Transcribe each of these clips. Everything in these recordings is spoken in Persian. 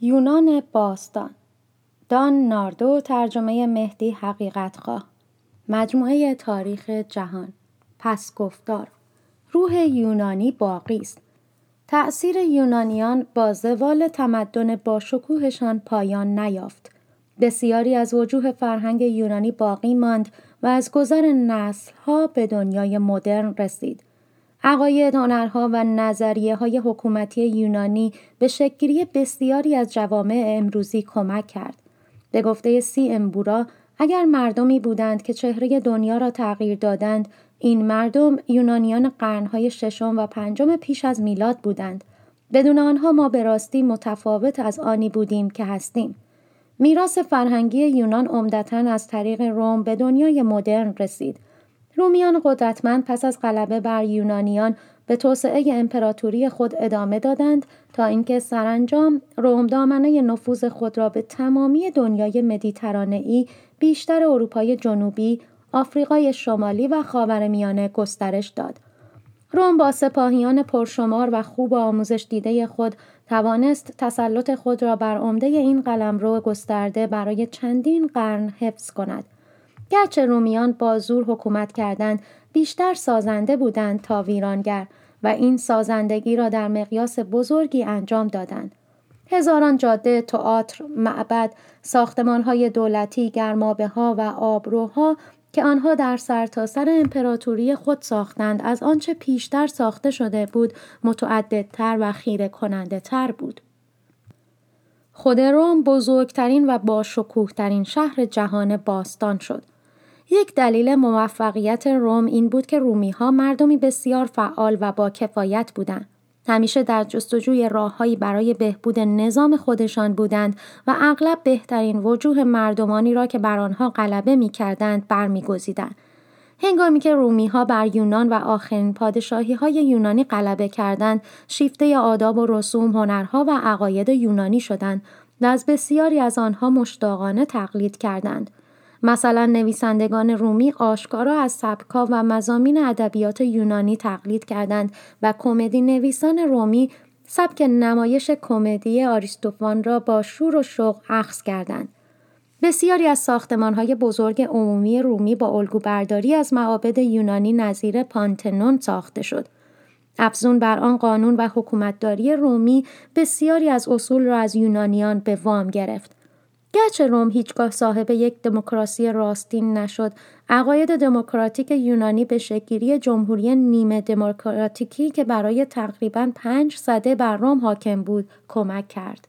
یونان باستان. دان ناردو ترجمه مهدی حقیقتخواه. مجموعه تاریخ جهان. پس گفتار. روح یونانی باقی است. تأثیر یونانیان با زوال تمدن با شکوهشان پایان نیافت. بسیاری از وجوه فرهنگ یونانی باقی ماند و از گذر نسلها به دنیای مدرن رسید. عقاید، هنرها و نظریه های حکومتی یونانی به شکلی بسیاری از جوامع امروزی کمک کرد. به گفته سی امبورا اگر مردمی بودند که چهره دنیا را تغییر دادند این مردم یونانیان قرنهای ششم و پنجم پیش از میلاد بودند. بدون آنها ما به راستی متفاوت از آنی بودیم که هستیم. میراث فرهنگی یونان عمدتا از طریق روم به دنیای مدرن رسید. رومیان قدرتمند پس از غلبه بر یونانیان به توسعه امپراتوری خود ادامه دادند تا اینکه سرانجام روم دامنه نفوذ خود را به تمامی دنیای مدیترانه‌ای بیشتر اروپای جنوبی، آفریقای شمالی و خاورمیانه گسترش داد. روم با سپاهیان پرشمار و خوب آموزش دیده خود توانست تسلط خود را بر عمده این قلمرو گسترده برای چندین قرن حفظ کند گرچه رومیان با زور حکومت کردند بیشتر سازنده بودند تا ویرانگر و این سازندگی را در مقیاس بزرگی انجام دادند هزاران جاده، تئاتر، معبد، ساختمانهای دولتی، گرمابه ها و آبروها که آنها در سرتاسر سر امپراتوری خود ساختند از آنچه پیشتر ساخته شده بود متعددتر و خیره کننده تر بود. خود روم بزرگترین و با ترین شهر جهان باستان شد. یک دلیل موفقیت روم این بود که رومی ها مردمی بسیار فعال و با کفایت بودند. همیشه در جستجوی راههایی برای بهبود نظام خودشان بودند و اغلب بهترین وجوه مردمانی را که بر آنها غلبه می کردند برمیگزیدند. هنگامی که رومی ها بر یونان و آخرین پادشاهی های یونانی غلبه کردند، شیفته آداب و رسوم، هنرها و عقاید یونانی شدند و از بسیاری از آنها مشتاقانه تقلید کردند. مثلا نویسندگان رومی آشکارا از سبکا و مزامین ادبیات یونانی تقلید کردند و کمدی نویسان رومی سبک نمایش کمدی آریستوفان را با شور و شوق اخذ کردند. بسیاری از های بزرگ عمومی رومی با الگوبرداری از معابد یونانی نظیر پانتنون ساخته شد. افزون بر آن قانون و حکومتداری رومی بسیاری از اصول را از یونانیان به وام گرفت. گرچه روم هیچگاه صاحب یک دموکراسی راستین نشد عقاید دموکراتیک یونانی به شکلی جمهوری نیمه دموکراتیکی که برای تقریبا پنج صده بر روم حاکم بود کمک کرد.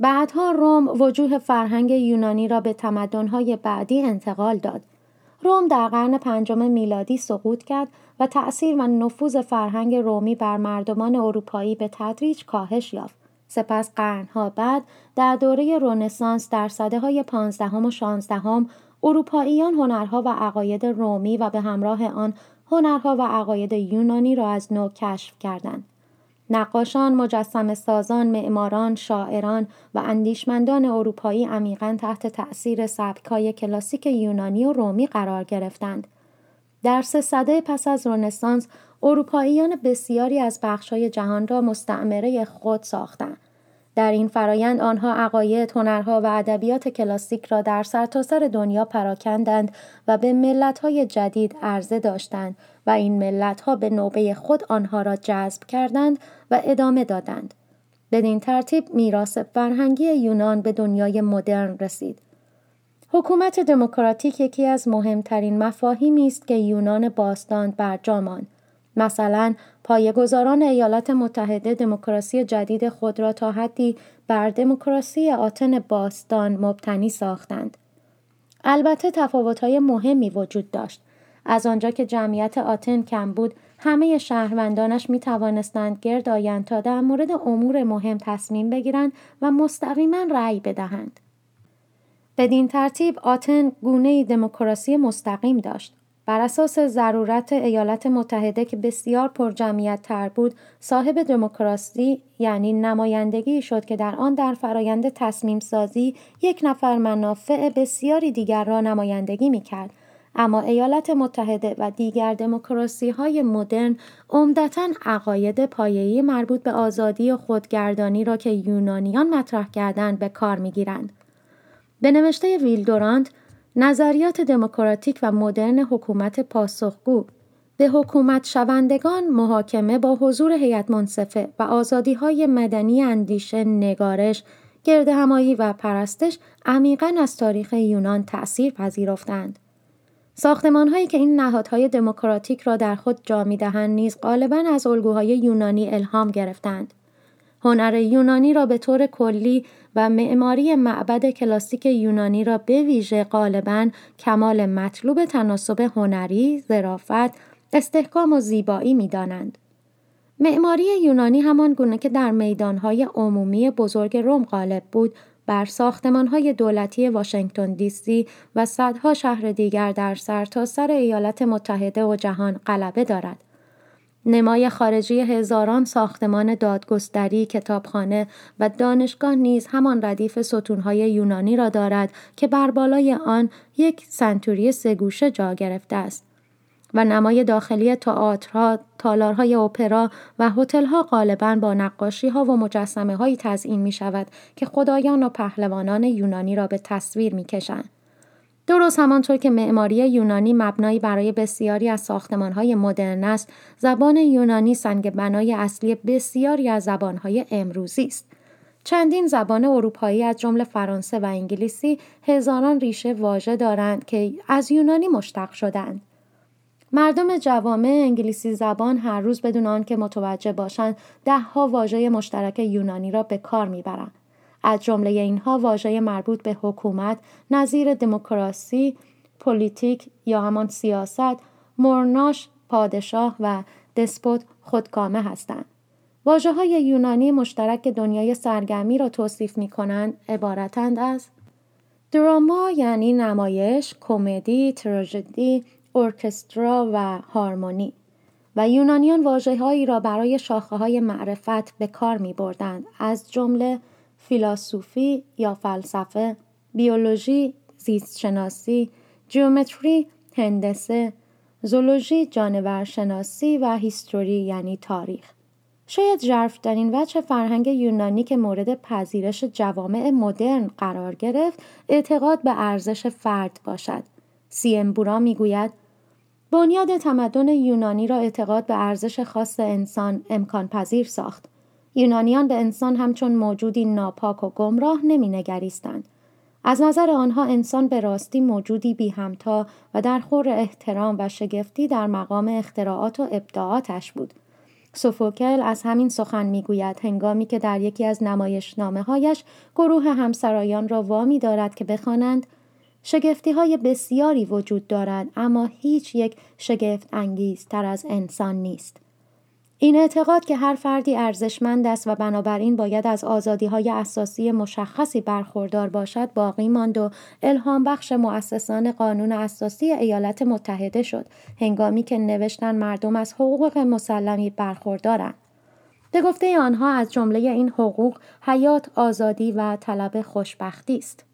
بعدها روم وجوه فرهنگ یونانی را به تمدنهای بعدی انتقال داد. روم در قرن پنجم میلادی سقوط کرد و تأثیر و نفوذ فرهنگ رومی بر مردمان اروپایی به تدریج کاهش یافت. سپس قرنها بعد در دوره رونسانس در صده های پانزدهم و شانزدهم اروپاییان هنرها و عقاید رومی و به همراه آن هنرها و عقاید یونانی را از نو کشف کردند. نقاشان، مجسم سازان، معماران، شاعران و اندیشمندان اروپایی عمیقا تحت تأثیر سبکای کلاسیک یونانی و رومی قرار گرفتند. در سه صده پس از رنسانس اروپاییان بسیاری از بخشهای جهان را مستعمره خود ساختند. در این فرایند آنها عقاید، هنرها و ادبیات کلاسیک را در سرتاسر سر دنیا پراکندند و به ملتهای جدید عرضه داشتند و این ملتها به نوبه خود آنها را جذب کردند و ادامه دادند. بدین ترتیب میراث فرهنگی یونان به دنیای مدرن رسید. حکومت دموکراتیک یکی از مهمترین مفاهیمی است که یونان باستان برجا ماند. مثلا پایه‌گذاران ایالات متحده دموکراسی جدید خود را تا حدی بر دموکراسی آتن باستان مبتنی ساختند. البته تفاوت‌های مهمی وجود داشت. از آنجا که جمعیت آتن کم بود، همه شهروندانش می توانستند گرد آیند تا در مورد امور مهم تصمیم بگیرند و مستقیما رأی بدهند. بدین ترتیب آتن گونه دموکراسی مستقیم داشت. بر اساس ضرورت ایالات متحده که بسیار جمعیت تر بود صاحب دموکراسی یعنی نمایندگی شد که در آن در فرایند تصمیم سازی یک نفر منافع بسیاری دیگر را نمایندگی می کرد. اما ایالات متحده و دیگر دموکراسی های مدرن عمدتا عقاید پایه‌ای مربوط به آزادی و خودگردانی را که یونانیان مطرح کردند به کار می‌گیرند. به نوشته ویلدورانت نظریات دموکراتیک و مدرن حکومت پاسخگو به حکومت شوندگان محاکمه با حضور هیئت منصفه و آزادی های مدنی اندیشه نگارش گرد همایی و پرستش عمیقا از تاریخ یونان تأثیر پذیرفتند. ساختمان هایی که این نهادهای دموکراتیک را در خود جا می دهند نیز غالبا از الگوهای یونانی الهام گرفتند. هنر یونانی را به طور کلی و معماری معبد کلاسیک یونانی را به ویژه غالبا کمال مطلوب تناسب هنری، ظرافت، استحکام و زیبایی می دانند. معماری یونانی همان گونه که در میدانهای عمومی بزرگ روم غالب بود بر ساختمانهای دولتی واشنگتن دی سی و صدها شهر دیگر در سرتاسر سر ایالات متحده و جهان غلبه دارد. نمای خارجی هزاران ساختمان دادگستری، کتابخانه و دانشگاه نیز همان ردیف ستونهای یونانی را دارد که بر بالای آن یک سنتوری سگوشه جا گرفته است. و نمای داخلی تئاترها، تالارهای اپرا و هتل‌ها غالبا با نقاشی‌ها و مجسمه هایی تزئین می شود که خدایان و پهلوانان یونانی را به تصویر می کشند. درست همانطور که معماری یونانی مبنایی برای بسیاری از ساختمانهای مدرن است، زبان یونانی سنگ بنای اصلی بسیاری از زبانهای امروزی است. چندین زبان اروپایی از جمله فرانسه و انگلیسی هزاران ریشه واژه دارند که از یونانی مشتق شدند. مردم جوامع انگلیسی زبان هر روز بدون آنکه متوجه باشند دهها واژه مشترک یونانی را به کار می‌برند از جمله اینها واژه مربوط به حکومت نظیر دموکراسی politic یا همان سیاست monarch پادشاه و despot خودکامه هستند. واژه های یونانی مشترک دنیای سرگرمی را توصیف می کنند عبارتند از drama یعنی نمایش، کمدی، تراژدی، orchestra و هارمونی. و یونانیان واژه را برای شاخه های معرفت به کار می بردند از جمله philosophy یا فلسفه، بیولوژی، زیستشناسی، جیومتری، هندسه، زولوژی، جانورشناسی و هیستوری یعنی تاریخ. شاید این وجه فرهنگ یونانی که مورد پذیرش جوامع مدرن قرار گرفت اعتقاد به ارزش فرد باشد. سیمبورا می‌گوید بنیاد تمدن یونانی را اعتقاد به ارزش خاص انسان امکان پذیر ساخت. یونانیان به انسان همچون موجودی ناپاک و گمراه نمی نگریستند. از نظر آنها انسان به راستی موجودی بی همتا و در خور احترام و شگفتی در مقام اختراعات و ابداعاتش بود. سوفوکل از همین سخن می‌گوید هنگامی که در یکی از نمایشنامه هایش گروه همسرایان را وامی دارد که بخوانند شگفتی های بسیاری وجود دارد اما هیچ یک شگفت انگیزتر از انسان نیست. این اعتقاد که هر فردی ارزشمند است و بنابراین باید از آزادی های اساسی مشخصی برخوردار باشد باقی ماند و الهام بخش مؤسسان قانون اساسی ایالات متحده شد هنگامی که نوشتن مردم از حقوق مسلمی برخوردارند. به گفته آنها از جمله این حقوق حیات آزادی و طلب خوشبختی است.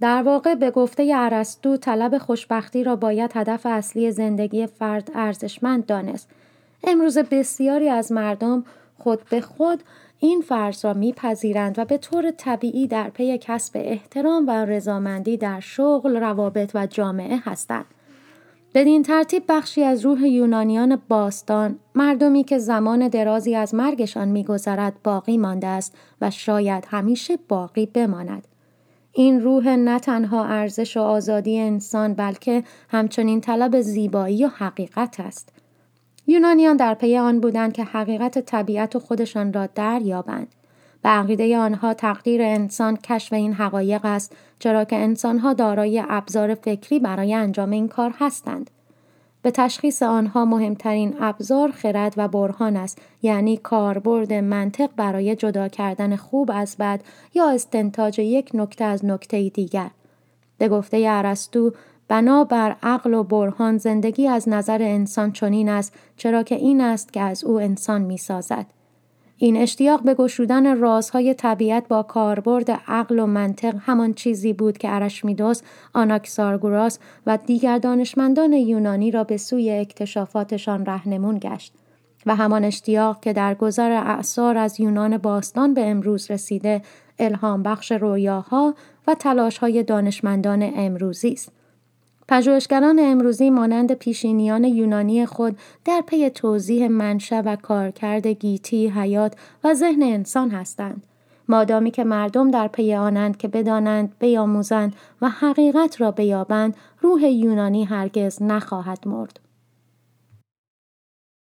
در واقع به گفته ارسطو طلب خوشبختی را باید هدف اصلی زندگی فرد ارزشمند دانست امروز بسیاری از مردم خود به خود این فرض را میپذیرند و به طور طبیعی در پی کسب احترام و رضامندی در شغل، روابط و جامعه هستند. بدین ترتیب بخشی از روح یونانیان باستان مردمی که زمان درازی از مرگشان میگذرد باقی مانده است و شاید همیشه باقی بماند این روح نه تنها ارزش و آزادی انسان بلکه همچنین طلب زیبایی و حقیقت است. یونانیان در پی آن بودند که حقیقت طبیعت و خودشان را دریابند. به عقیده آنها تقدیر انسان کشف این حقایق است چرا که انسانها دارای ابزار فکری برای انجام این کار هستند. به تشخیص آنها مهمترین ابزار خرد و برهان است یعنی کاربرد منطق برای جدا کردن خوب از بد یا استنتاج یک نکته از نکته دیگر به گفته ارسطو بنابر عقل و برهان زندگی از نظر انسان چنین است چرا که این است که از او انسان می سازد. این اشتیاق به گشودن رازهای طبیعت با کاربرد عقل و منطق همان چیزی بود که ارشمیدس، آناکسارگوراس و دیگر دانشمندان یونانی را به سوی اکتشافاتشان رهنمون گشت و همان اشتیاق که در گذر اعثار از یونان باستان به امروز رسیده الهام بخش رویاها و تلاشهای دانشمندان امروزی است. پژوهشگران امروزی مانند پیشینیان یونانی خود در پی توضیح منشأ و کارکرد گیتی حیات و ذهن انسان هستند. مادامی که مردم در پی آنند که بدانند بیاموزند و حقیقت را بیابند روح یونانی هرگز نخواهد مرد.